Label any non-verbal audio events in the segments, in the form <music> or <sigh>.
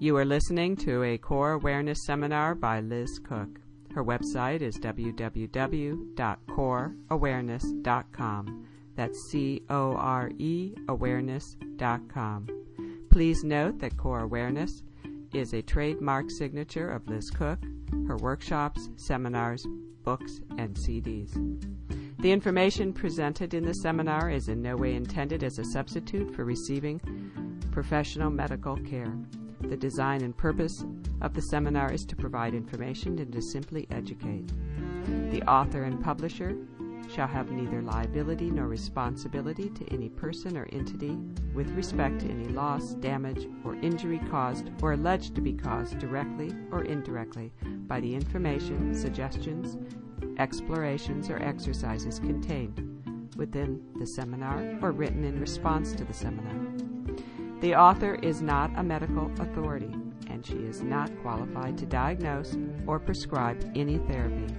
You are listening to a core awareness seminar by Liz Koch. Her website is www.coreawareness.com. That's C O R E awareness.com. Please note that Core Awareness is a trademark signature of Liz Koch, her workshops, seminars, books, and CDs. The information presented in the seminar is in no way intended as a substitute for receiving professional medical care. The design and purpose of the seminar is to provide information and to simply educate. The author and publisher shall have neither liability nor responsibility to any person or entity with respect to any loss, damage, or injury caused or alleged to be caused directly or indirectly by the information, suggestions, explorations, or exercises contained within the seminar or written in response to the seminar. The author is not a medical authority, and she is not qualified to diagnose or prescribe any therapy.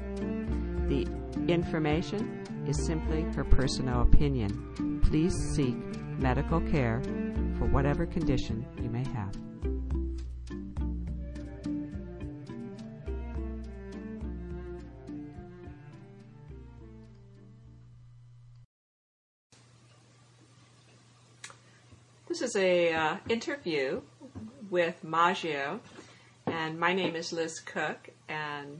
The information is simply her personal opinion. Please seek medical care for whatever condition you may have. This is a uh, interview with Maggio, and my name is Liz Koch, and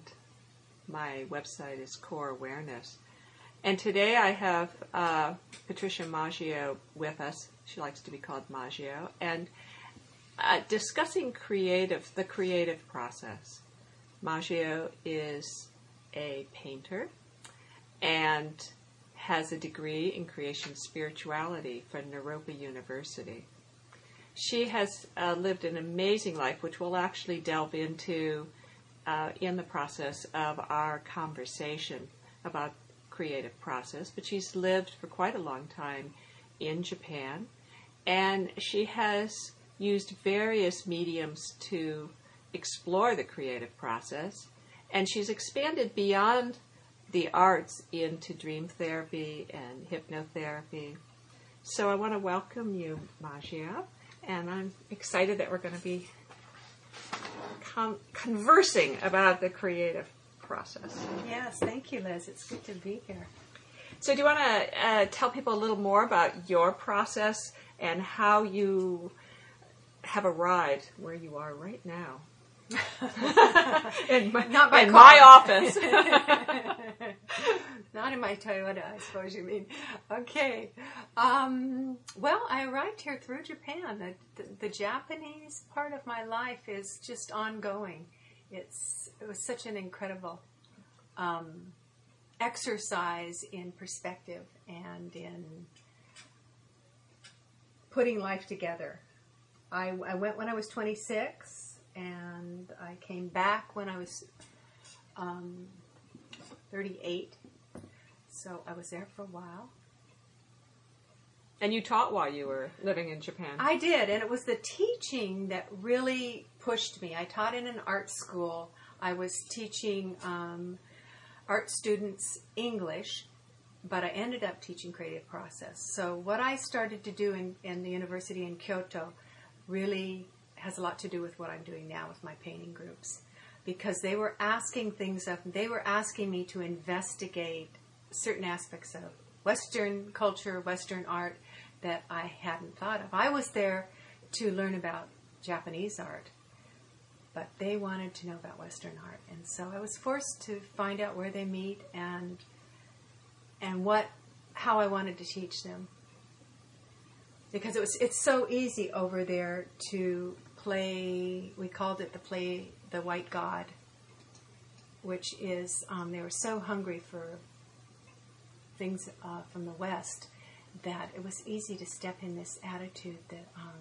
my website is Core Awareness. And today I have uh, Patricia Maggio with us. She likes to be called Maggio, and uh, discussing creative, the creative process. Maggio is a painter and has a degree in creation spirituality from Naropa University. She has uh, lived an amazing life, which we'll actually delve into uh, in the process of our conversation about creative process. But she's lived for quite a long time in Japan, and she has used various mediums to explore the creative process, and she's expanded beyond the arts into dream therapy and hypnotherapy. So I want to welcome you, Maggio, and I'm excited that we're going to be con- conversing about the creative process. Yes, thank you, Liz. It's good to be here. So, do you want to uh, tell people a little more about your process and how you have arrived where you are right now? <laughs> <laughs> in my, Not by in car. my office. <laughs> Toyota, I suppose you mean. Okay. Um, well, I arrived here through Japan. The, the, the Japanese part of my life is just ongoing. It's it was such an incredible um, exercise in perspective and in putting life together. I, I went when I was 26, and I came back when I was um, 38. So I was there for a while. and you taught while you were living in Japan. I did, and it was the teaching that really pushed me. I taught in an art school. I was teaching um, art students English, but I ended up teaching creative process. So what I started to do in, in the university in Kyoto really has a lot to do with what I'm doing now with my painting groups. Because they were asking things of they were asking me to investigate certain aspects of Western culture, Western art that I hadn't thought of. I was there to learn about Japanese art, but they wanted to know about Western art, and so I was forced to find out where they meet and and what how I wanted to teach them. Because it was it's so easy over there to play. We called it the play the white god, which is um, they were so hungry for things uh, from the West that it was easy to step in this attitude that um,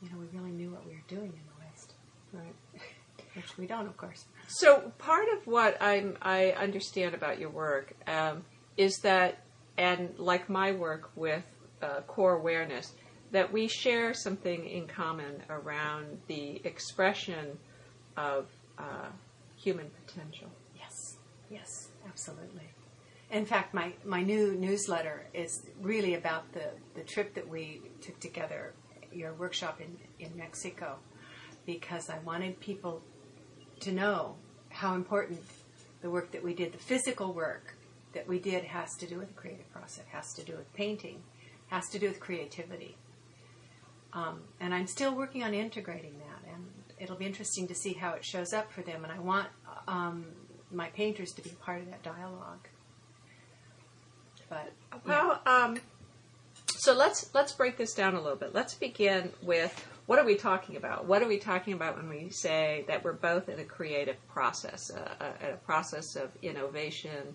you know we really knew what we were doing in the West, right. <laughs> which we don't, of course. So part of what I'm, I understand about your work um, is that, and like my work with uh, core awareness, that we share something in common around the expression of uh, human potential. Yes, yes, absolutely. In fact, my, my new newsletter is really about the, the trip that we took together, your workshop in, in Mexico. because I wanted people to know how important the work that we did, the physical work that we did, has to do with the creative process, has to do with painting, has to do with creativity. Um, and I'm still working on integrating that, and it'll be interesting to see how it shows up for them. And I want um, my painters to be part of that dialogue. But Well, um, so let's let's break this down a little bit. Let's begin with what are we talking about? What are we talking about when we say that we're both in a creative process, a, a, a process of innovation?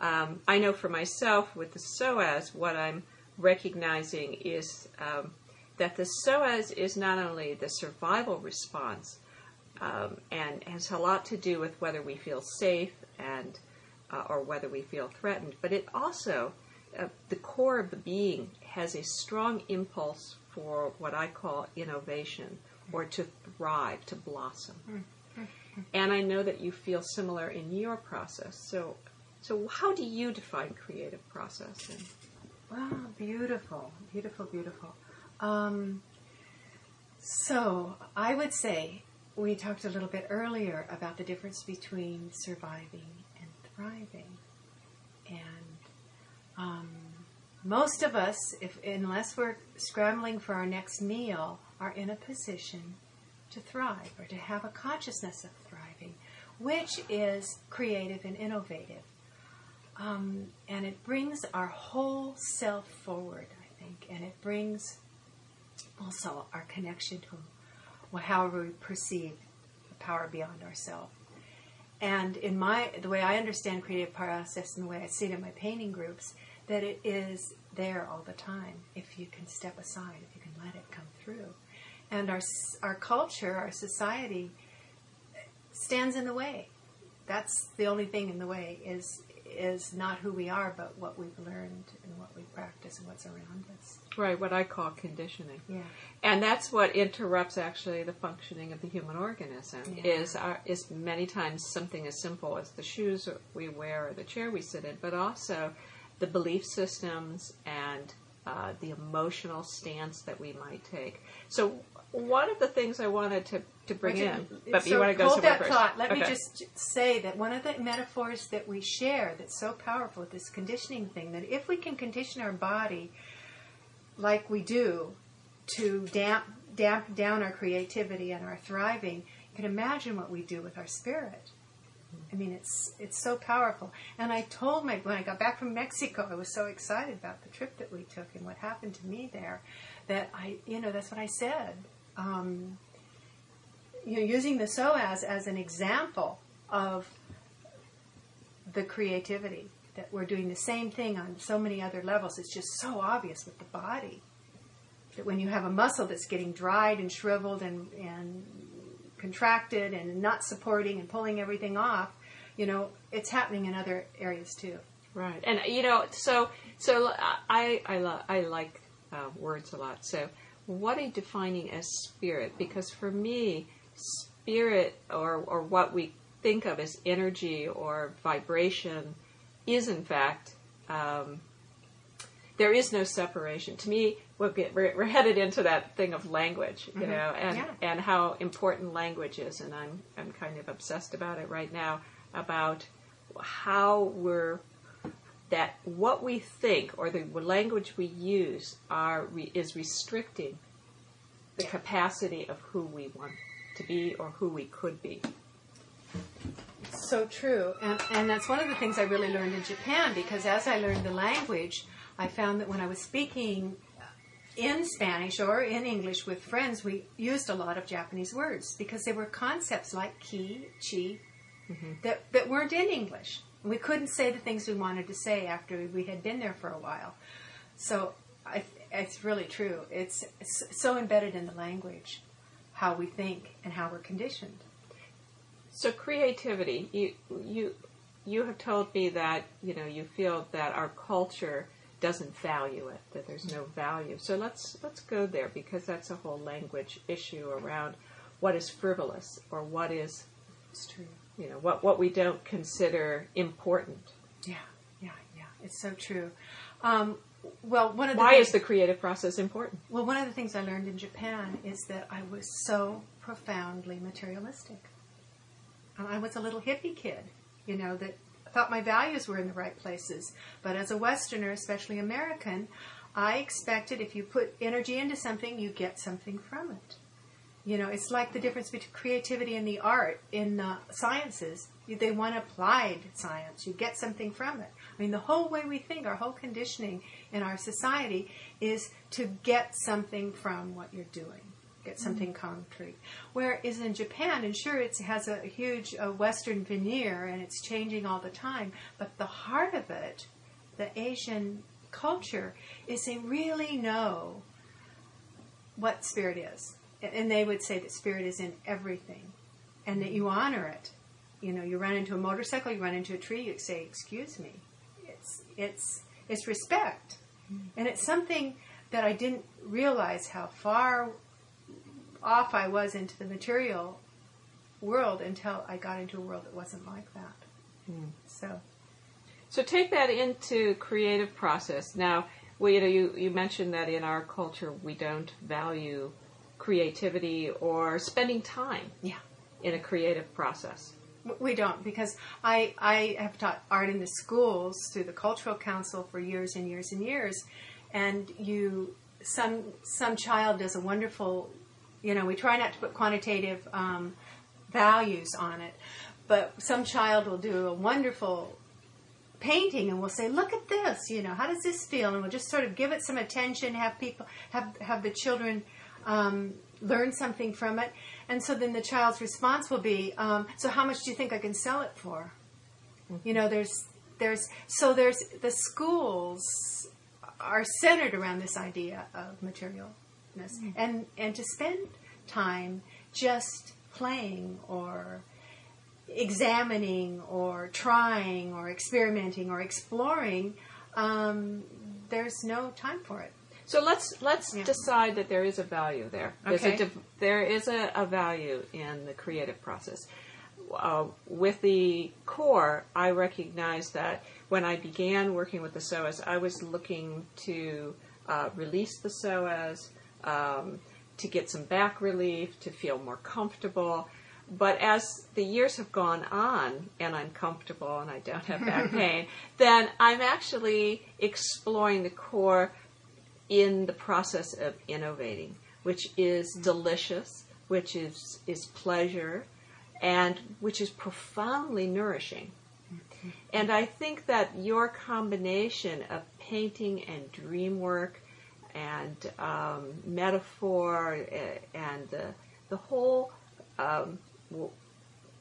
Um, I know for myself with the psoas, what I'm recognizing is um, that the psoas is not only the survival response um, and has a lot to do with whether we feel safe and uh, or whether we feel threatened, but it also uh, the core of the being has a strong impulse for what I call innovation or to thrive, to blossom. And I know that you feel similar in your process. So, so how do you define creative process? Wow, beautiful, beautiful, beautiful. Um, so I would say we talked a little bit earlier about the difference between surviving thriving, and um, most of us, if unless we're scrambling for our next meal, are in a position to thrive or to have a consciousness of thriving, which is creative and innovative. Um, and it brings our whole self forward, I think, and it brings also our connection to well, however we perceive the power beyond ourselves. And in my the way I understand creative process and the way I see it in my painting groups, that it is there all the time if you can step aside, if you can let it come through. And our our culture, our society stands in the way. That's the only thing in the way is is not who we are, but what we've learned and what we practice and what's around us. right, what I call conditioning. Yeah. And that's what interrupts actually the functioning of the human organism. Yeah. Is our, is many times something as simple as the shoes we wear or the chair we sit in, but also the belief systems and uh, the emotional stance that we might take. So one of the things I wanted to, to bring Would in, you- but so you want to go hold somewhere that first. thought. Let me just say that one of the metaphors that we share that's so powerful with this conditioning thing that if we can condition our body like we do to damp damp down our creativity and our thriving, you can imagine what we do with our spirit. I mean, it's it's so powerful. And I told my when I got back from Mexico, I was so excited about the trip that we took and what happened to me there, that I, you know, that's what I said. Um, you know, using the psoas as an example of the creativity that we're doing the same thing on so many other levels. It's just so obvious with the body that when you have a muscle that's getting dried and shriveled and, and contracted and not supporting and pulling everything off, you know, it's happening in other areas too. Right, and you know, so so I I, lo- I like uh, words a lot. So, what are you defining as spirit? Because for me, spirit or or what we think of as energy or vibration is in fact um, there is no separation. To me, we'll get, we're, we're headed into that thing of language, you know, and Yeah. and how important language is, and I'm I'm kind of obsessed about it right now about how we're that what we think or the language we use are is restricting the capacity of who we want to be or who we could be. So true. And, and that's one of the things I really learned in Japan because as I learned the language, I found that when I was speaking in Spanish or in English with friends, we used a lot of Japanese words because they were concepts like ki, chi, mm-hmm. that, that weren't in English. We couldn't say the things we wanted to say after we had been there for a while. So I, it's really true. It's, it's so embedded in the language, how we think and how we're conditioned. So creativity, you you you have told me that you know you feel that our culture doesn't value it, that there's no value. So let's let's go there because that's a whole language issue around what is frivolous or what is It's true. You know what what we don't consider important. Yeah, yeah, yeah. It's so true. Um, well, one of the Why things, is the creative process important? well, one of the things I learned in Japan is that I was so profoundly materialistic. Um, I was a little hippie kid, you know, that thought my values were in the right places. But as a Westerner, especially American, I expected if you put energy into something, you get something from it. You know, it's like the difference between creativity and the art in the sciences. They want applied science. You get something from it. I mean, the whole way we think, our whole conditioning in our society is to get something from what you're doing, get something concrete. Whereas in Japan, and sure, it has a huge uh, Western veneer and it's changing all the time, but the heart of it, the Asian culture, is they really know what spirit is. And they would say that spirit is in everything and that you honor it. You know, you run into a motorcycle, you run into a tree, you say, "Excuse me." It's it's it's respect. Mm-hmm. And it's something that I didn't realize how far off I was into the material world until I got into a world that wasn't like that. Mm-hmm. So, So take that into creative process. Now, well, you know, you, you mentioned that in our culture we don't value creativity or spending time yeah. in a creative process. We don't because I I have taught art in the schools through the cultural council for years and years and years, and you some some child does a wonderful, you know, we try not to put quantitative um, values on it, but some child will do a wonderful painting and we'll say, look at this, you know, how does this feel? And we'll just sort of give it some attention, have people, have, have the children um, learn something from it. And so then the child's response will be, um, so how much do you think I can sell it for? You know, there's, there's, so there's, the schools are centered around this idea of materialness and, and to spend time just playing or examining or trying or experimenting or exploring, um, there's no time for it. So let's let's Yeah. decide that there is a value there. There's a Okay. div- there is a, a value in the creative process. Uh, with the core, I recognize that when I began working with the psoas, I was looking to uh, release the psoas, um, to get some back relief, to feel more comfortable. But as the years have gone on and I'm comfortable and I don't have back <laughs> pain, then I'm actually exploring the core in the process of innovating, which is delicious, which is, is pleasure, and which is profoundly nourishing. And I think that your combination of painting and dream work and um, metaphor eh, and the, the whole, um,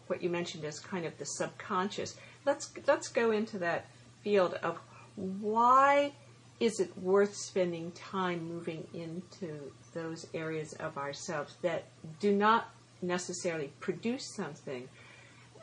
what you mentioned as kind of the subconscious, let's, let's go into that field of why is it worth spending time moving into those areas of ourselves that do not necessarily produce something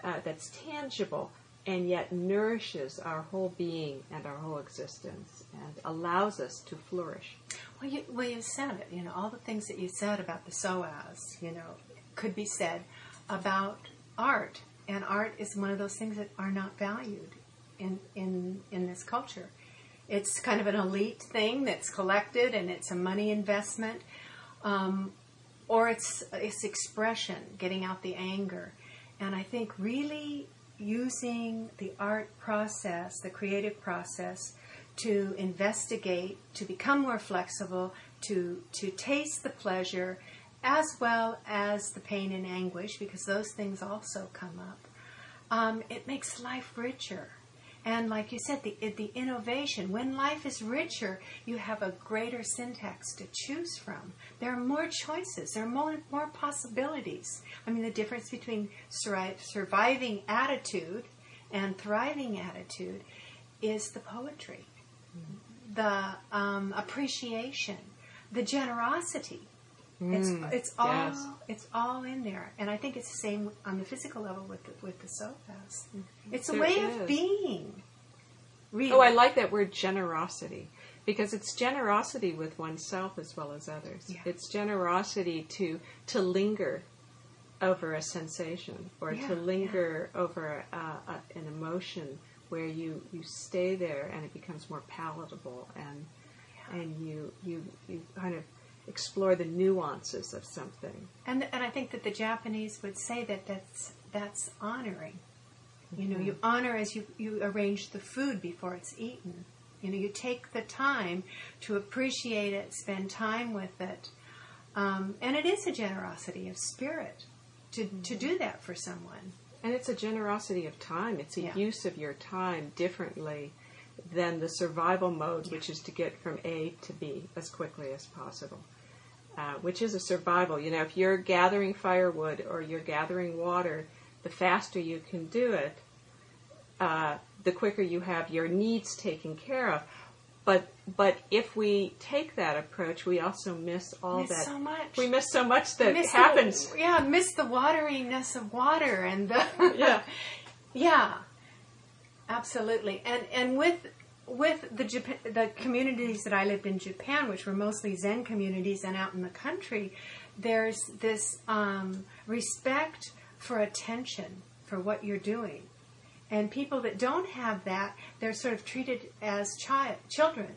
uh, that's tangible and yet nourishes our whole being and our whole existence and allows us to flourish. Well, you, well, you said it. You know, all the things that you said about the psoas, you know, could be said about art. And art is one of those things that are not valued in, in, in this culture. It's kind of an elite thing that's collected and it's a money investment. Um, or it's, it's expression, getting out the anger. And I think really using the art process, the creative process, to investigate, to become more flexible, to, to taste the pleasure, as well as the pain and anguish, because those things also come up. Um, it makes life richer. And like you said, the, the innovation, when life is richer, you have a greater syntax to choose from. There are more choices, there are more, more possibilities. I mean, the difference between surviving attitude and thriving attitude is the poetry, the um, appreciation, the generosity. It's mm. it's all yes. it's all in there, and I think it's the same on the physical level with the, with the psoas. Mm-hmm. It's a There way is. of being. Really. Oh, I like that word generosity because it's generosity with oneself as well as others. Yeah. It's generosity to to linger over a sensation or Yeah, to linger over a, a, an emotion where you you stay there and it becomes more palatable and and you you you kind of explore the nuances of something. And and I think that the Japanese would say that that's that's honoring. You know, you honor as you you arrange the food before it's eaten. You know, you take the time to appreciate it, spend time with it, um, and it is a generosity of spirit to to do that for someone. And it's a generosity of time. It's a Yeah. use of your time differently than the survival mode, which is to get from A to B as quickly as possible. Uh, which is a survival. You know, if you're gathering firewood or you're gathering water, the faster you can do it, uh, the quicker you have your needs taken care of. But but if we take that approach, we also miss all Miss that. so much. We miss so much that Miss the- happens. yeah, miss the wateriness of water and the Yeah. <laughs> yeah, absolutely. And and with with the Japan, the communities that I lived in Japan, which were mostly Zen communities and out in the country, there's this um, respect for attention for what you're doing, and people that don't have that, they're sort of treated as child children.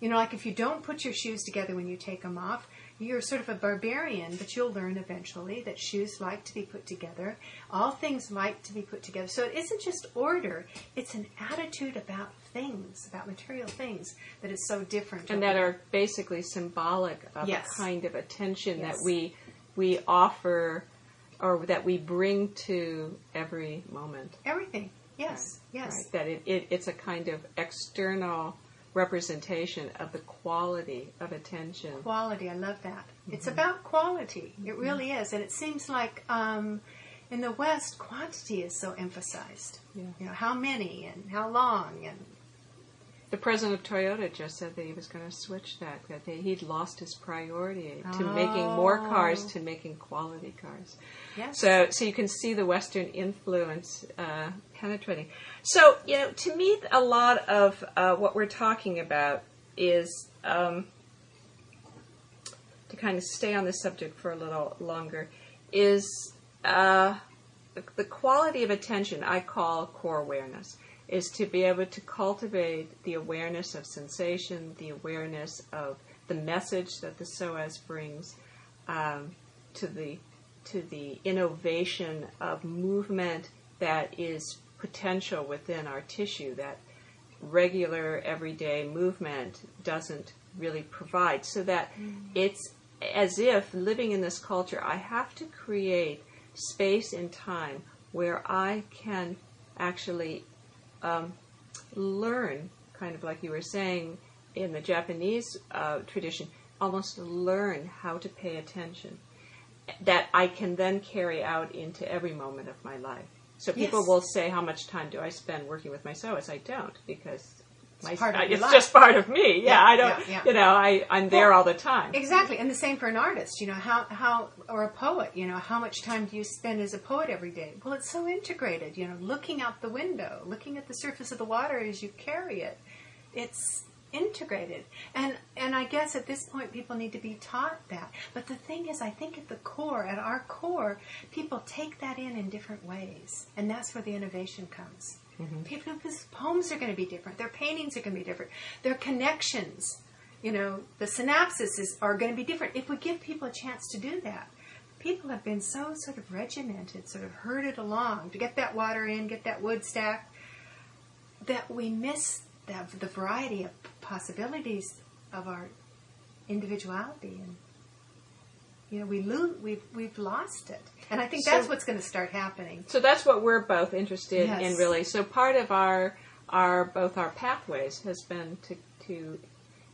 You know, like if you don't put your shoes together when you take them off, you're sort of a barbarian, but you'll learn eventually that shoes like to be put together. All things like to be put together. So it isn't just order, it's an attitude about things, about material things, that is so different. and that are basically symbolic of Yes. a kind of attention Yes. that we we offer or that we bring to every moment. everything. Yes, yes. Right? That it, it, it's a kind of external representation of the quality of attention. Quality, I love that. It's Mm-hmm. about quality. It really is. And it seems like um, in the West, quantity is so emphasized. Yeah. You know, how many and how long and The president of Toyota just said that he was going to switch that, that they, he'd lost his priority to making more cars Oh. to making quality cars. yes. So, so you can see the Western influence uh, penetrating. So, you know, to me, a lot of uh, what we're talking about is um, to kind of stay on this subject for a little longer. Is uh, the, the quality of attention I call core awareness is to be able to cultivate the awareness of sensation, the awareness of the message that the psoas brings um, to the to the innovation of movement that is potential within our tissue that regular everyday movement doesn't really provide. So that it's as if living in this culture I have to create space and time where I can actually um, learn kind of like you were saying in the Japanese uh, tradition almost learn how to pay attention that I can then carry out into every moment of my life. So people Yes. will say, "How much time do I spend working with my psoas?" I don't because my, part of it's life. just part of me. Yeah, Yeah, I don't. yeah, yeah. You know, I I'm there Well, all the time. Exactly, and the same for an artist. You know how how or a poet. You know how much time do you spend as a poet every day? Well, it's so integrated. You know, looking out the window, looking at the surface of the water as you carry it. It's integrated, and and I guess at this point people need to be taught that. But the thing is, I think at the core, at our core, people take that in in different ways, and that's where the innovation comes. Mm-hmm. People's poems are going to be different. Their paintings are going to be different. Their connections you know, the synapses is, are going to be different if we give people a chance to do that. People have been so sort of regimented, sort of herded along to get that water in, get that wood stacked, that we miss that, the variety of possibilities of our individuality. And, you know, we lose, we've, we've lost it. And I think that's what's going to start happening. So that's what we're both interested in, really. So part of our our both our pathways has been to to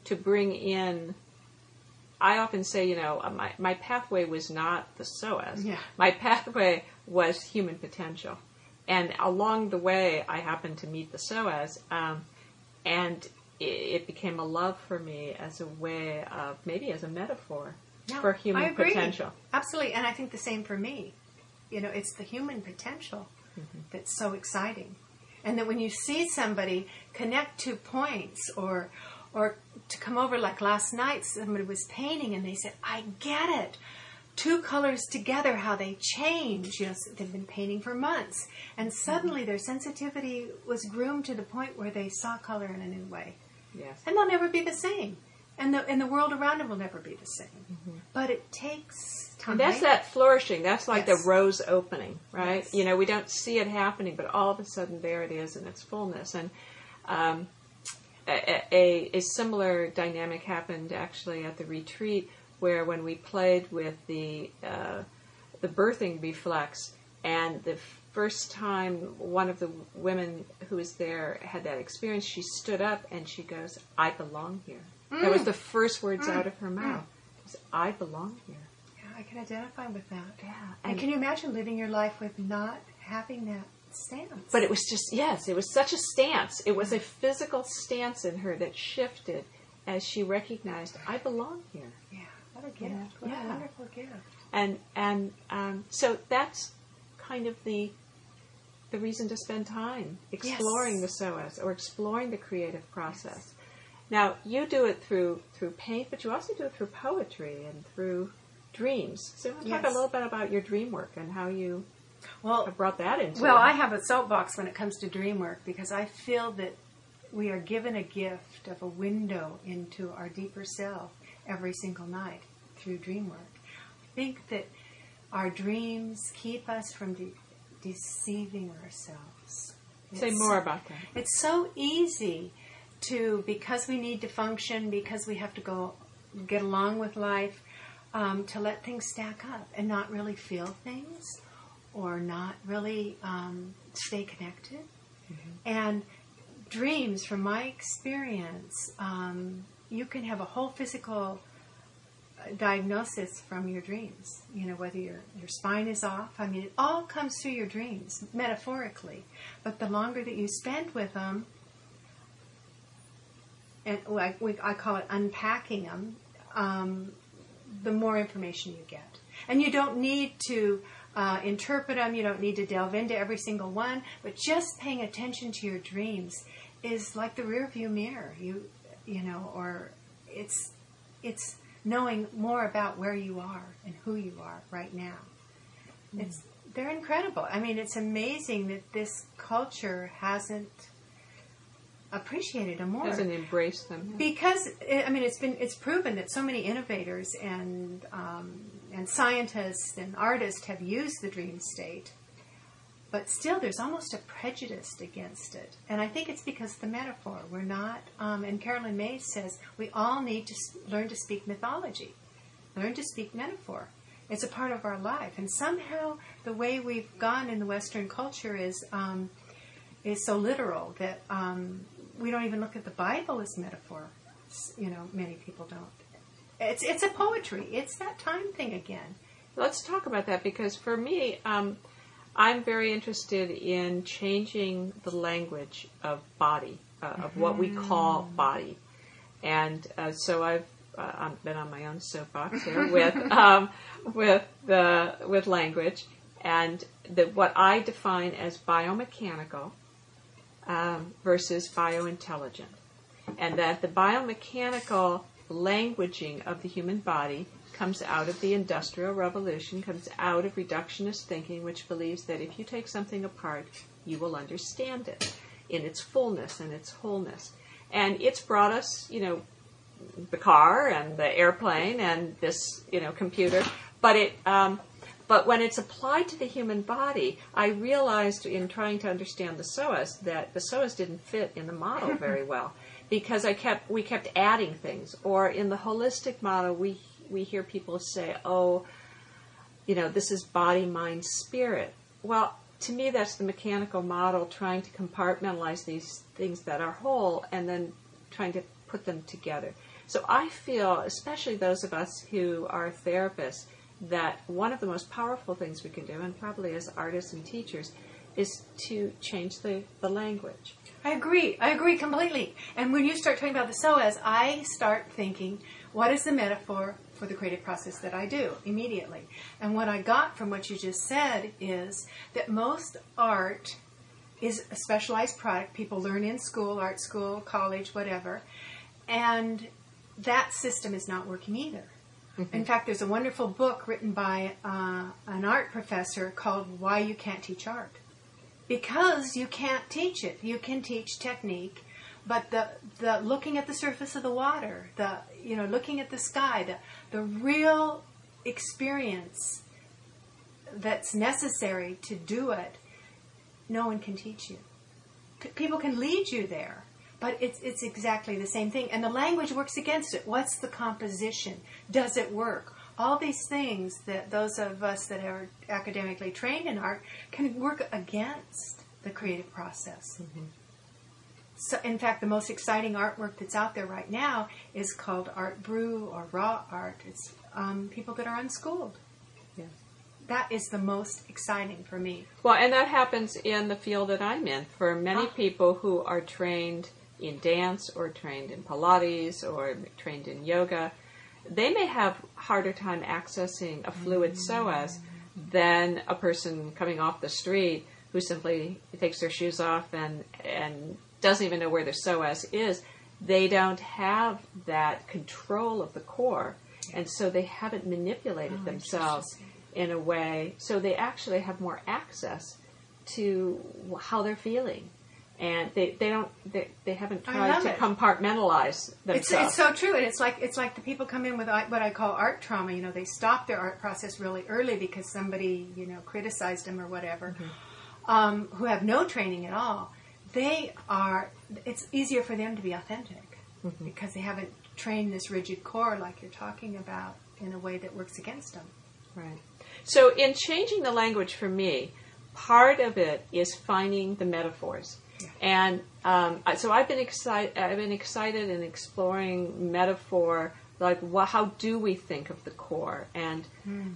to bring in. I often say, you know, my my pathway was not the psoas. Yeah. My pathway was human potential, and along the way, I happened to meet the psoas, um, and it, it became a love for me as a way of maybe as a metaphor Yeah, for human potential. Absolutely, and I think the same for me. You know, it's the human potential mm-hmm. that's so exciting, and that when you see somebody connect two points, or or to come over like last night, somebody was painting and they said, "I get it." Two colors together, how they change. You know, they've been painting for months, and mm-hmm. suddenly their sensitivity was groomed to the point where they saw color in a new way. Yes. and they'll never be the same, and the and the world around them will never be the same. But it takes time. And that's that flourishing. That's like Yes. the rose opening, right? Yes. You know, we don't see it happening, but all of a sudden there it is in its fullness. And um, a, a, a similar dynamic happened actually at the retreat, where when we played with the uh, the birthing reflex, and the first time one of the women who was there had that experience, she stood up and she goes, "I belong here." That was mm. the first words mm. out of her mouth. Mm. It was, I belong here. Yeah, I can identify with that. Yeah, And can you imagine living your life with not having that stance? But it was just, yes, it was such a stance. It was a physical stance in her that shifted as she recognized, I belong here. yeah, what a gift! Yeah. What Yeah. a wonderful gift. And, and um, so that's kind of the, the reason to spend time exploring Yes. the psoas or exploring the creative process. Now, you do it through, through paint, but you also do it through poetry and through dreams. So, talk Yes. a little bit about your dream work and how you Well, have brought that into Well, it. I have a soapbox when it comes to dream work because I feel that we are given a gift of a window into our deeper self every single night through dream work. I think that our dreams keep us from de- deceiving ourselves. Say more about that. It's so easy to, because we need to function, because we have to go get along with life, um, to let things stack up and not really feel things or not really um, stay connected. And dreams, from my experience, um, you can have a whole physical uh, diagnosis from your dreams. You know, whether your, your spine is off. I mean, it all comes through your dreams, metaphorically. But the longer that you spend with them, and I, we, I call it unpacking them, um, the more information you get. And you don't need to uh, interpret them, you don't need to delve into every single one, but just paying attention to your dreams is like the rear view mirror. You, you know, or it's, it's knowing more about where you are and who you are right now. It's, they're incredible. I mean, it's amazing that this culture hasn't appreciated them more Doesn't embrace them. because I mean it's been it's proven that so many innovators and um, and scientists and artists have used the dream state, but still there's almost a prejudice against it, and I think it's because the metaphor we're not. Um, and Caroline Myss says we all need to learn to speak mythology, learn to speak metaphor. It's a part of our life, and somehow the way we've gone in the Western culture is. Um, is so literal that um, we don't even look at the Bible as metaphor. You know, many people don't. It's it's a poetry. It's that time thing again. Let's talk about that because for me, um, I'm very interested in changing the language of body, uh, of what we call body. And uh, so I've uh, been on my own soapbox here <laughs> with um, with the with language and the, what I define as biomechanical um, versus biointelligent, and that the biomechanical languaging of the human body comes out of the Industrial Revolution, comes out of reductionist thinking, which believes that if you take something apart, you will understand it in its fullness and its wholeness. And it's brought us, you know, the car and the airplane and this, you know, computer. But it, um, but when it's applied to the human body, I realized in trying to understand the psoas that the psoas didn't fit in the model <laughs> very well because I kept we kept adding things. Or in the holistic model, we we hear people say, "Oh, you know, this is body, mind, spirit." Well, to me, that's the mechanical model trying to compartmentalize these things that are whole and then trying to put them together. So I feel, especially those of us who are therapists, that one of the most powerful things we can do, and probably as artists and teachers, is to change the, the language. I agree. I agree completely. And when you start talking about the psoas, I start thinking, what is the metaphor for the creative process that I do immediately? And what I got from what you just said is that most art is a specialized product people learn in school, art school, college, whatever. And that system is not working either. In fact, there's a wonderful book written by uh, an art professor called Why You Can't Teach Art because you can't teach it. You can teach technique, but the the looking at the surface of the water, the you know looking at the sky, the the real experience that's necessary to do it, no one can teach you. People can lead you there, but it's it's exactly the same thing, and the language works against it. What's the composition? Does it work? All these things that those of us that are academically trained in art can work against the creative process. So, in fact, the most exciting artwork that's out there right now is called art brut or raw art. It's um, people that are unschooled. Yes. That is the most exciting for me. Well, and that happens in the field that I'm in. For many Ah. people who are trained in dance or trained in Pilates or trained in yoga, they may have harder time accessing a fluid mm. psoas than a person coming off the street who simply takes their shoes off and and doesn't even know where their psoas is. They don't have that control of the core, and so they haven't manipulated Oh, themselves in a way. So they actually have more access to how they're feeling and they, they don't they, they haven't tried to it. compartmentalize themselves it's so true, and it's like it's like the people come in with uh, what I call art trauma. You know, they stop their art process really early because somebody you know criticized them or whatever, mm-hmm. um, who have no training at all. They are. It's easier for them to be authentic mm-hmm. because they haven't trained this rigid core like you're talking about in a way that works against them. right so in changing the language for me part of it is finding the metaphors and um, so I've been excited. I've been excited in exploring metaphor, like wha how do we think of the core, and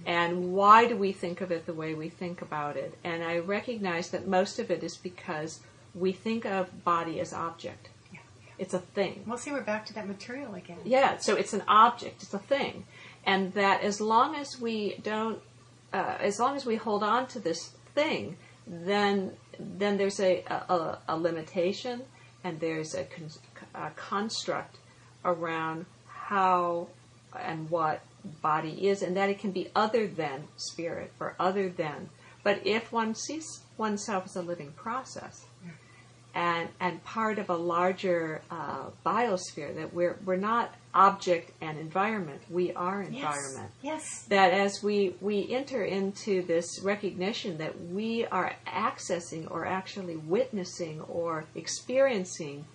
and why do we think of it the way we think about it? And I recognize that most of it is because we think of body as object. Yeah. It's a thing. We'll see. We're back to that material again. Yeah, so it's an object, it's a thing, and that as long as we don't, uh, as long as we hold on to this thing, then then there's a a, a limitation and there's a, con- a construct around how and what body is, and that it can be other than spirit or other than. But if one sees oneself as a living process, and and part of a larger uh, biosphere that we're we're not object and environment we are environment Yes. yes that as we we enter into this recognition that we are accessing or actually witnessing or experiencing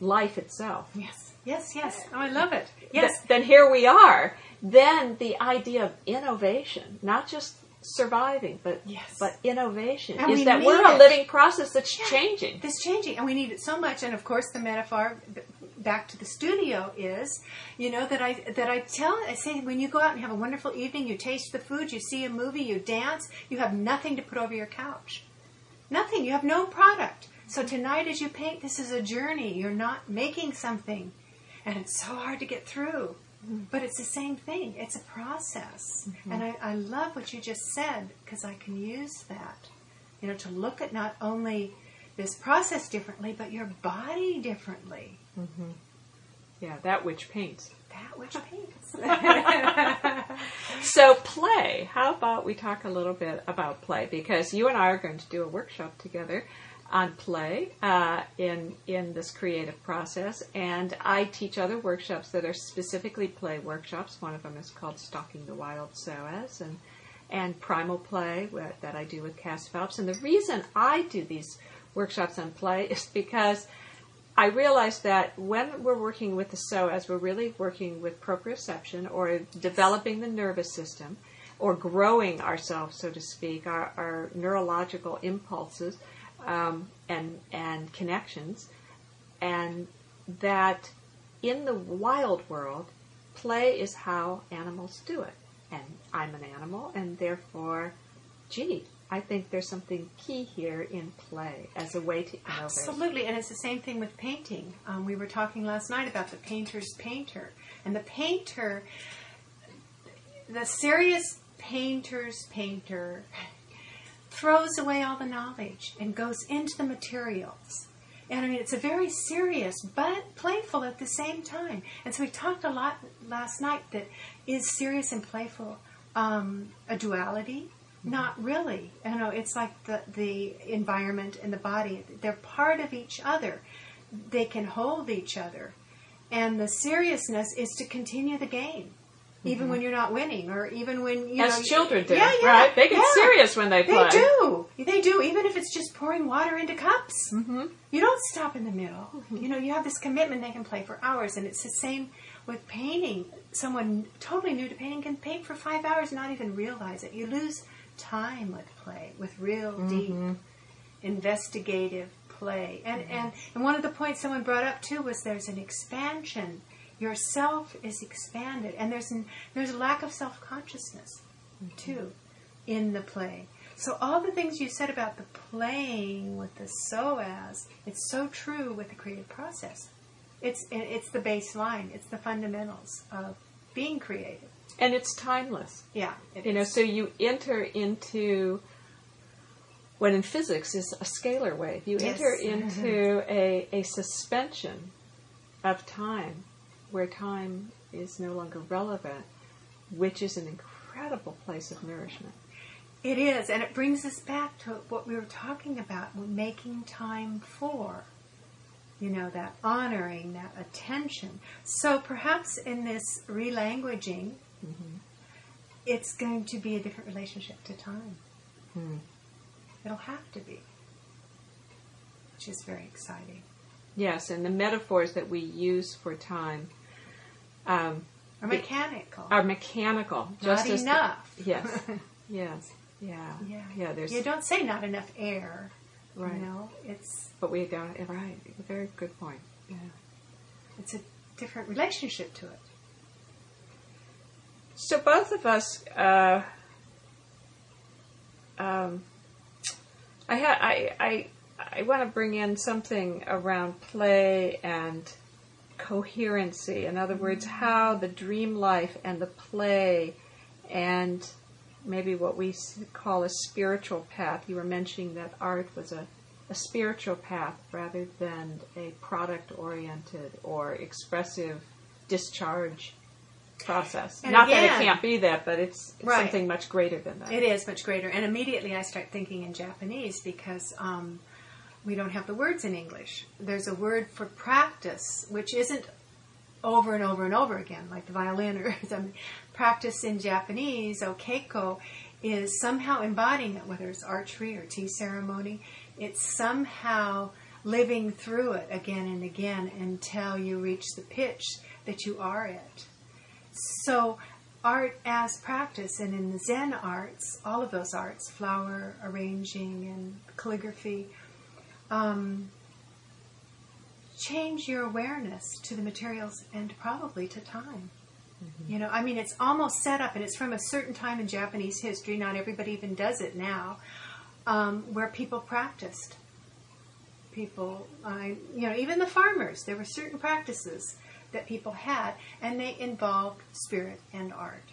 life itself Yes. Yes. Yes. Oh, I love it. Yes. th- then here we are then the idea of innovation not just surviving but Yes. but innovation And is that we're a living process that's Yeah. changing It's changing, and we need it so much. And of course, the metaphor back to the studio is, you know, that I that I tell I say when you go out and have a wonderful evening, you taste the food, you see a movie, you dance, you have nothing to put over your couch, nothing. You have no product. So tonight, as you paint, this is a journey. You're not making something, and it's so hard to get through. But it's the same thing. It's a process. Mm-hmm. And I, I love what you just said because I can use that you know, to look at not only this process differently, but your body differently. Mm-hmm. yeah that which paints That which paints. <laughs> <laughs> So play. How about we talk a little bit about play because you and I are going to do a workshop together on play uh, in in this creative process, and I teach other workshops that are specifically play workshops. One of them is called Stalking the Wild Psoas, and and Primal Play that I do with Cass Phelps. And the reason I do these workshops on play <laughs> is because I realize that when we're working with the psoas, we're really working with proprioception or developing the nervous system or growing ourselves, so to speak, our, our neurological impulses um, and, and connections. And that in the wild world, play is how animals do it. And I'm an animal, and therefore, gee, I think there's something key here in play as a way to innovate. Absolutely, and it's the same thing with painting. Um, we were talking last night about the painter's painter, and the painter, the serious painter's painter, throws away all the knowledge and goes into the materials. And I mean, it's a very serious but playful at the same time. And so we talked a lot last night that is serious and playful um, a duality? Not really. You know, it's like the the environment and the body. They're part of each other. they can hold each other. And the seriousness is to continue the game. Even when you're not winning, or even when you Mm-hmm. As know, children do, yeah, yeah, right? They get yeah. serious when they play. They do. They do. Even if it's just pouring water into cups, Mm-hmm. you don't stop in the middle. You know, you have this commitment. They can play for hours, and it's the same with painting. Someone totally new to painting can paint for five hours and not even realize it. You lose time with play, with real deep, investigative play. And and and one of the points someone brought up too was there's an expansion. Yourself is expanded, and there's an, there's a lack of self consciousness too in the play. So all the things you said about the playing with the psoas, it's so true with the creative process. It's it's the baseline. It's the fundamentals of being creative. And it's timeless. Yeah, it You know, so you enter into what in physics is a scalar wave. You Yes. enter into mm-hmm. a, a suspension of time where time is no longer relevant, which is an incredible place of nourishment. It is, and it brings us back to what we were talking about, making time for. You know, that honoring, that attention. So perhaps in this relanguaging, it's going to be a different relationship to time. Hmm. It'll have to be, which is very exciting. Yes, and the metaphors that we use for time um, Or mechanical. are mechanical. Not just as the- enough. <laughs> yes, yes, yeah, yeah. yeah. There's, You don't say not enough air. Right. You know, it's but we don't. Right, very good point. Yeah. it's a different relationship to it. So both of us, uh, um, I ha- I I I want to bring in something around play and coherency. In other words, how the dream life and the play and maybe what we call a spiritual path. You were mentioning that art was a, a spiritual path rather than a product oriented or expressive discharge process. And Not that it can't be that, but it's, it's Right. something much greater than that. It is much greater. And immediately I start thinking in Japanese because um, we don't have the words in English. There's a word for practice, which isn't over and over and over again, like the violin or <laughs> something. Practice in Japanese, okeiko, is somehow embodying it, whether it's archery or tea ceremony. It's somehow living through it again and again until you reach the pitch that you are it. So, art as practice, and in the Zen arts, all of those arts, flower arranging and calligraphy, um, change your awareness to the materials and probably to time. You know, I mean, it's almost set up, and it's from a certain time in Japanese history. Not everybody even does it now, um, where people practiced. People, I, you know, even the farmers, there were certain practices that people had, and they involved spirit and art.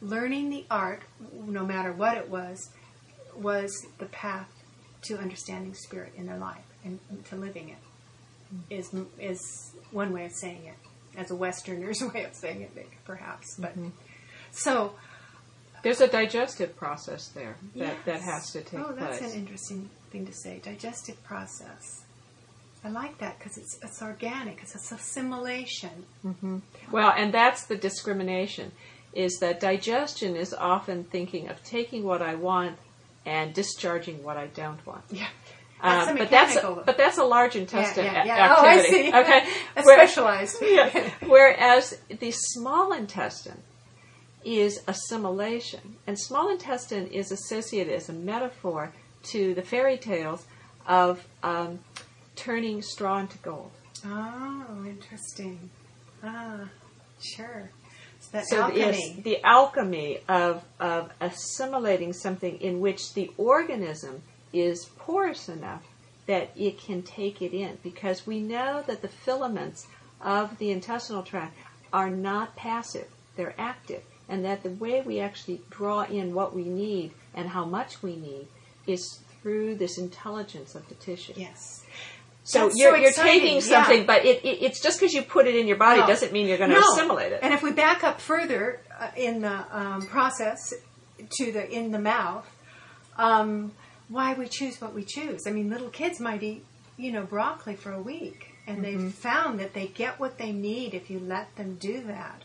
Learning the art, no matter what it was, was the path to understanding spirit in their life and to living it. Is is one way of saying it, as a Westerner's <laughs> way of saying it, perhaps. But mm-hmm. so There's a digestive process there that, that has to take place. oh, that's place. an interesting thing to say. Digestive process. I like that because it's it's organic. It's, it's assimilation. Mm-hmm. Well, and that's the discrimination, is that digestion is often thinking of taking what I want and discharging what I don't want. Yeah, Uh, That's a but that's mechanical- but that's a large intestine yeah, a- yeah. Oh, I activity. see. Okay, <laughs> That's Where- specialized. <laughs> yeah. <laughs> Whereas the small intestine is assimilation, and small intestine is associated as a metaphor to the fairy tales of um, turning straw into gold. Oh, interesting. Ah, sure. So alchemy. yes, the alchemy of, of assimilating something in which the organism is porous enough that it can take it in, because we know that the filaments of the intestinal tract are not passive; they're active, and that the way we actually draw in what we need and how much we need is through this intelligence of the tissue. yes. So That's you're, so you're taking yeah. something, but it, it, it's just because you put it in your body No. doesn't mean you're going to No. assimilate it. And if we back up further uh, in the um, process to the in the mouth, um, why we choose what we choose. I mean, little kids might eat you know, broccoli for a week. And they've found that they get what they need if you let them do that.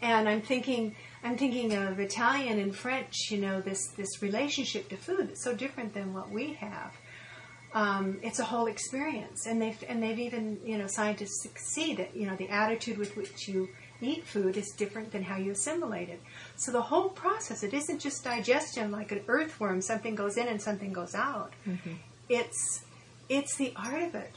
And I'm thinking, I'm thinking of Italian and French, you know, this, this relationship to food that's so different than what we have. Um, it's a whole experience, and they've and they've even you know scientists see that you know the attitude with which you eat food is different than how you assimilate it. So the whole process, it isn't just digestion like an earthworm, something goes in and something goes out. It's it's the art of it,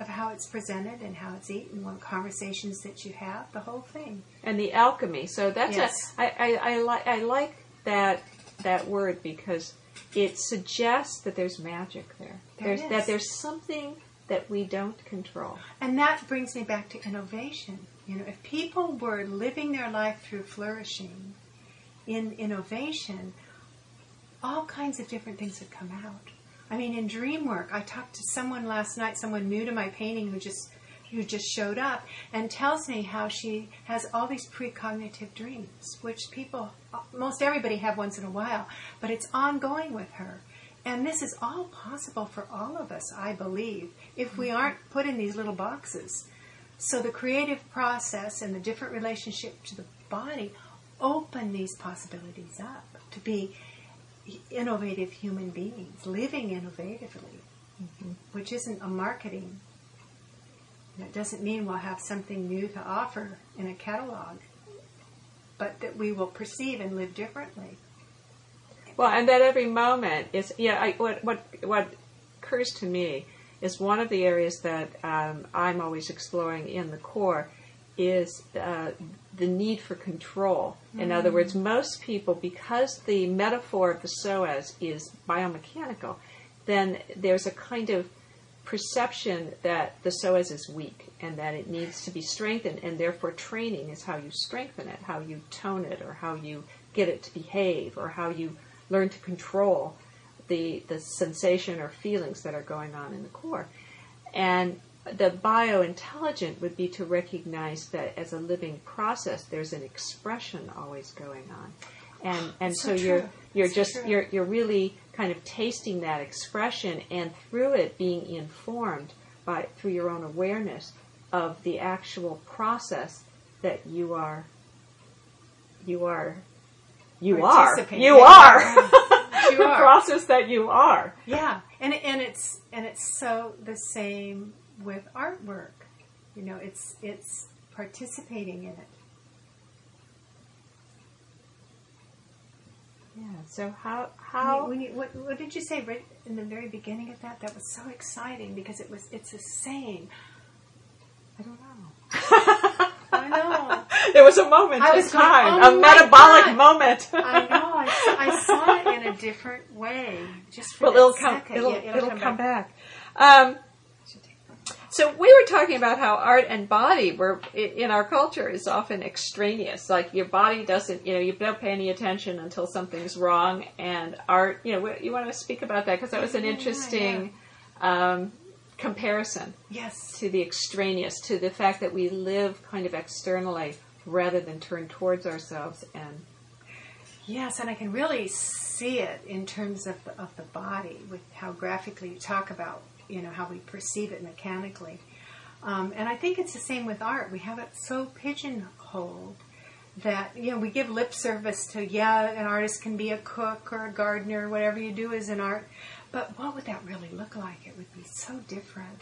of how it's presented and how it's eaten, what conversations that you have, the whole thing. and the alchemy. So that's Yes. a, I, I, I, li- I like that that word because it suggests that there's magic there. There there's that there's something that we don't control. And that brings me back to innovation. You know, if people were living their life through flourishing in innovation, all kinds of different things would come out. I mean, in dream work, I talked to someone last night, someone new to my painting who just who just showed up and tells me how she has all these precognitive dreams, which people, most everybody have once in a while, but it's ongoing with her. And this is all possible for all of us, I believe, if we aren't put in these little boxes. So the creative process and the different relationship to the body open these possibilities up to be innovative human beings, living innovatively, which isn't a marketing. That doesn't mean we'll have something new to offer in a catalog, but that we will perceive and live differently. Well, and that every moment is yeah. I, what what what occurs to me is one of the areas that um, I'm always exploring in the core is uh, the need for control. In other words, most people, because the metaphor of the psoas is biomechanical, then there's a kind of perception that the psoas is weak and that it needs to be strengthened, and therefore training is how you strengthen it, how you tone it, or how you get it to behave, or how you learn to control the the sensation or feelings that are going on in the core. And the biointelligent would be to recognize that as a living process, there's an expression always going on, and and So so, you're you're So just true. you're you're really kind of tasting that expression, and through it being informed by through your own awareness of the actual process that you are you are you are you are You <laughs> the are. process that you are. Yeah, and and it's and it's so the same with artwork. You know, it's it's participating in it. Yeah. So how When how you- when you- what, what did you say right in the very beginning of that? That was so exciting because it was it's the same. I don't know. <laughs> I know. <laughs> There was a moment I in was going, time, "Oh a metabolic God." moment. I know. I, I saw it in a different way. Just for well, it'll come. second. It'll, Yeah, it'll, come, back. Um, so we were talking about how art and body were in our culture is often extraneous. Like your body doesn't, you know, you don't pay any attention until something's wrong. And art, you know, you want to speak about that because that was an Yeah, yeah, interesting um, comparison Yes. to the extraneous, to the fact that we live kind of externally rather than turn towards ourselves and Yes, and I can really see it in terms of the, of the body, with how graphically you talk about, you know, how we perceive it mechanically. Um, and I think it's the same with art. We have it so pigeonholed that, you know, we give lip service to, yeah, an artist can be a cook or a gardener, whatever you do is an art. But what would that really look like? It would be so different.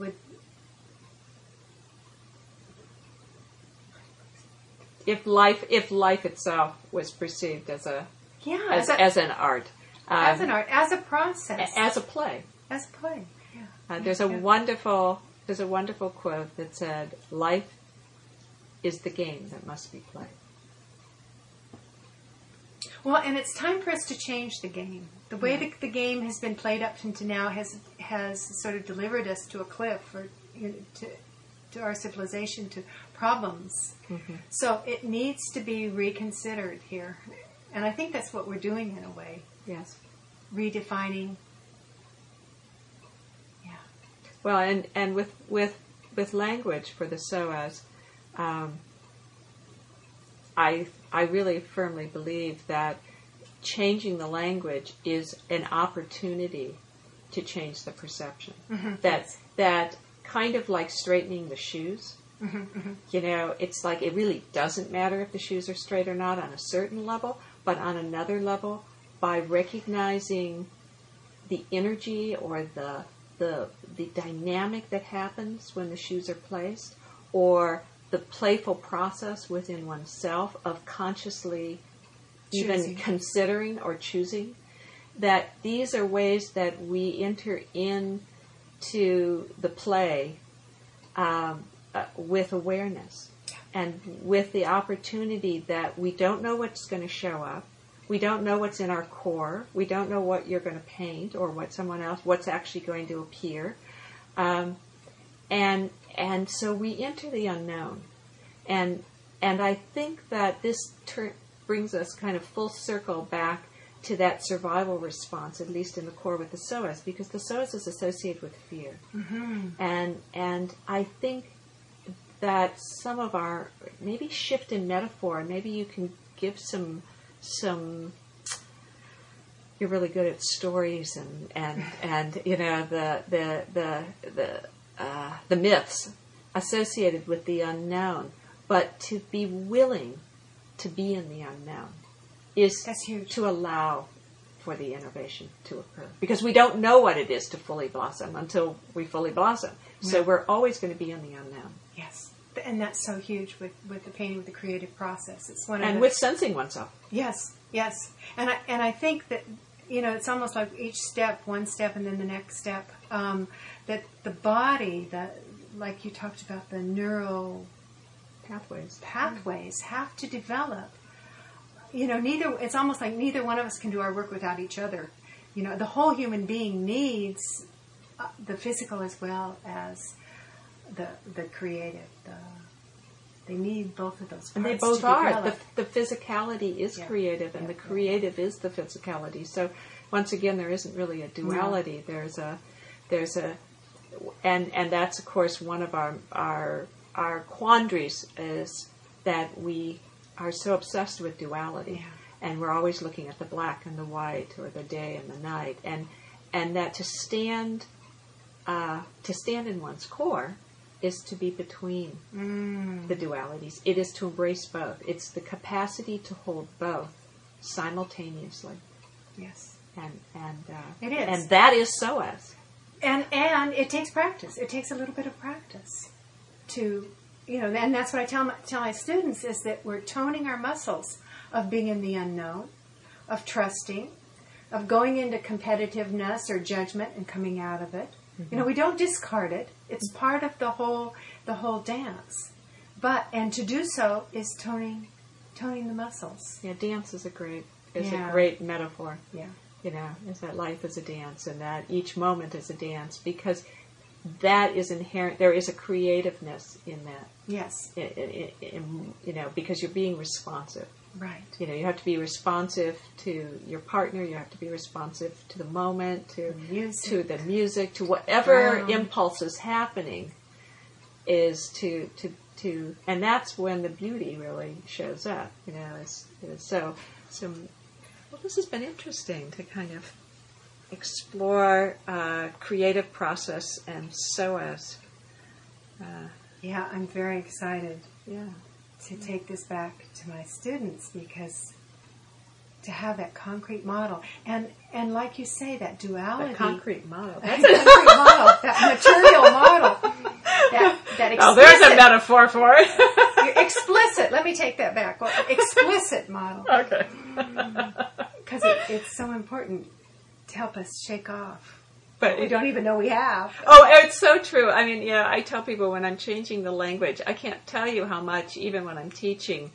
Would if life if life itself was perceived as a yeah, as, as, a- as an art um, as an art, as a process, as a play as a play. Yeah. uh, there's a Yeah. wonderful there's a wonderful quote that said life is the game that must be played Well, and it's time for us to change the game. The way the, the game has been played up to now has has sort of delivered us to a cliff, or you know, to to our civilization, to problems. So it needs to be reconsidered here, and I think that's what we're doing in a way, yes redefining. Yeah, well and and with with with language for the psoas um, I I really firmly believe that changing the language is an opportunity to change the perception. Mm-hmm. That that kind of like straightening the shoes. Mm-hmm. You know, it's like it really doesn't matter if the shoes are straight or not on a certain level, but on another level, by recognizing the energy or the the the dynamic that happens when the shoes are placed, or the playful process within oneself of consciously even considering or choosing, that these are ways that we enter into the play um, uh, with awareness and with the opportunity that we don't know what's going to show up. We don't know what's in our core. We don't know what you're going to paint or what someone else, what's actually going to appear. Um, and and so we enter the unknown, and and I think that this tur- brings us kind of full circle back to that survival response, at least in the core with the psoas, because the psoas is associated with fear, mm-hmm. and and I think that some of our maybe shift in metaphor, maybe you can give some some you're really good at stories and and and you know the the the the uh, the myths associated with the unknown, but to be willing to be in the unknown is That's huge. to allow for the innovation to occur because we don't know what it is to fully blossom until we fully blossom. So we're always going to be in the unknown Yes, and that's so huge with with the painting with the creative process. It's one of and the, with sensing oneself. Yes, yes, and I and I think that you know it's almost like each step, one step, and then the next step. Um, that the body, the like you talked about, the neural Pathways. pathways have to develop. You know, neither. It's almost like neither one of us can do our work without each other. You know, the whole human being needs uh, the physical as well as the the creative. The they need both of those. And they both are. The, the physicality is Yeah. creative, and Yeah. the creative is the physicality. So, once again, there isn't really a duality. There's a, there's a, and and that's of course one of our our our quandaries is that we are so obsessed with duality, Yeah. and we're always looking at the black and the white, or the day and the night, and and that to stand, uh, to stand in one's core, is to be between Mm. the dualities. It is to embrace both. It's the capacity to hold both simultaneously, Yes. and and uh, It is. and that is psoas. And and it takes practice. It takes a little bit of practice to, you know, and that's what I tell my, tell my students is that we're toning our muscles of being in the unknown, of trusting, of going into competitiveness or judgment and coming out of it. You know, mm-hmm. we don't discard it. It's part of the whole the whole dance. But and to do so is toning toning the muscles. Yeah, dance is a great is Yeah. a great metaphor. Yeah. You know, is that life is a dance, and that each moment is a dance because that is inherent. There is a creativeness in that. Yes. i i in, you know, because you're being responsive. Right. you know you have to be responsive to your partner you have to be responsive to the moment to Music. to the music to whatever Um. impulse is happening is to to to and that's when the beauty really shows up you know is, is so so well this has been interesting to kind of explore uh, creative process and psoas uh, Yeah, I'm very excited. yeah. to take this back to my students because to have that concrete model and and like you say that duality concrete model. That concrete model that <laughs> material model that that <laughs> explicit, oh there's a metaphor for it. Explicit. Let me take that back. Well, explicit model. Okay. because it, it's so important to help us shake off but we don't even know we have. Oh, it's so true. I mean, yeah, I tell people when I'm changing the language, I can't tell you how much, even when I'm teaching,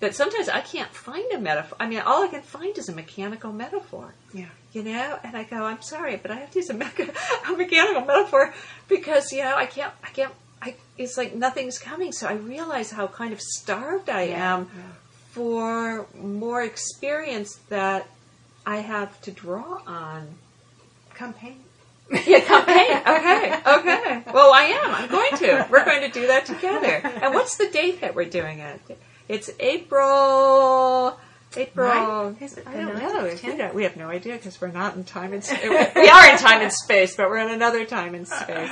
that sometimes I can't find a metaphor. I mean, all I can find is a mechanical metaphor. yeah You know, and I go, I'm sorry, but I have to use a, mecha- <laughs> a mechanical metaphor because you know I can't, I can't. I, it's like nothing's coming. So I realize how kind of starved I Yeah, am yeah. for more experience that I have to draw on. campaign <laughs> Yeah, campaign. Okay, okay. Well, I am. I'm going to. We're going to do that together. <laughs> And what's the date that we're doing it? It's April April. Right? I don't know. We, don't- we have no idea because we're not in time and space. <laughs> we are in time and space, but we're in another time and space.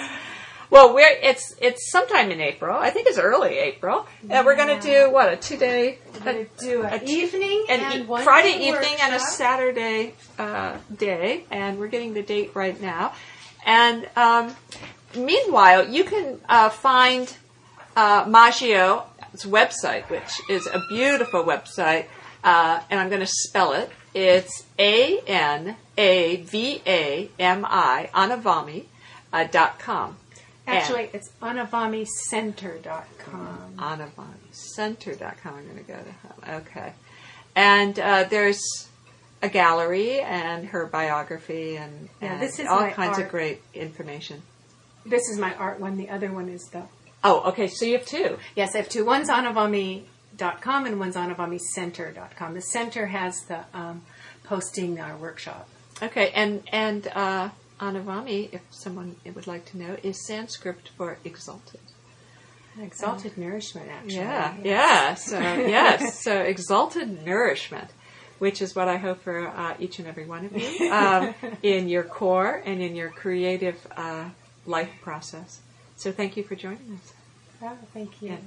Well, we're it's it's sometime in April. I think it's early April, and we're going to do what a two day, We're do an evening an and e- Friday day evening and a. Saturday uh, day, and we're getting the date right now. And um, meanwhile, you can uh, find uh, Maggio's website, which is a beautiful website, uh, and I'm going to spell it. It's A N A V A M I Anavami uh, dot com. And- Actually, it's anavamicenter.com. AnavamiCenter.com. I'm going to go to him. Okay. And uh, there's a gallery and her biography and, Yeah, and this is all kinds of great information. This is my art one. The other one is the. Oh, okay. So you have two. Yes, I have two. One's anavami.com and one's anavamicenter.com. The center has the um, posting our workshop. Okay. And and uh, Anavami, if someone would like to know, is Sanskrit for exalted. Exalted nourishment, actually. Yeah, Yes. yeah. So yes, so exalted nourishment, which is what I hope for uh, each and every one of you um, <laughs> in your core and in your creative uh, life process. So thank you for joining us. Oh, thank you. Yeah.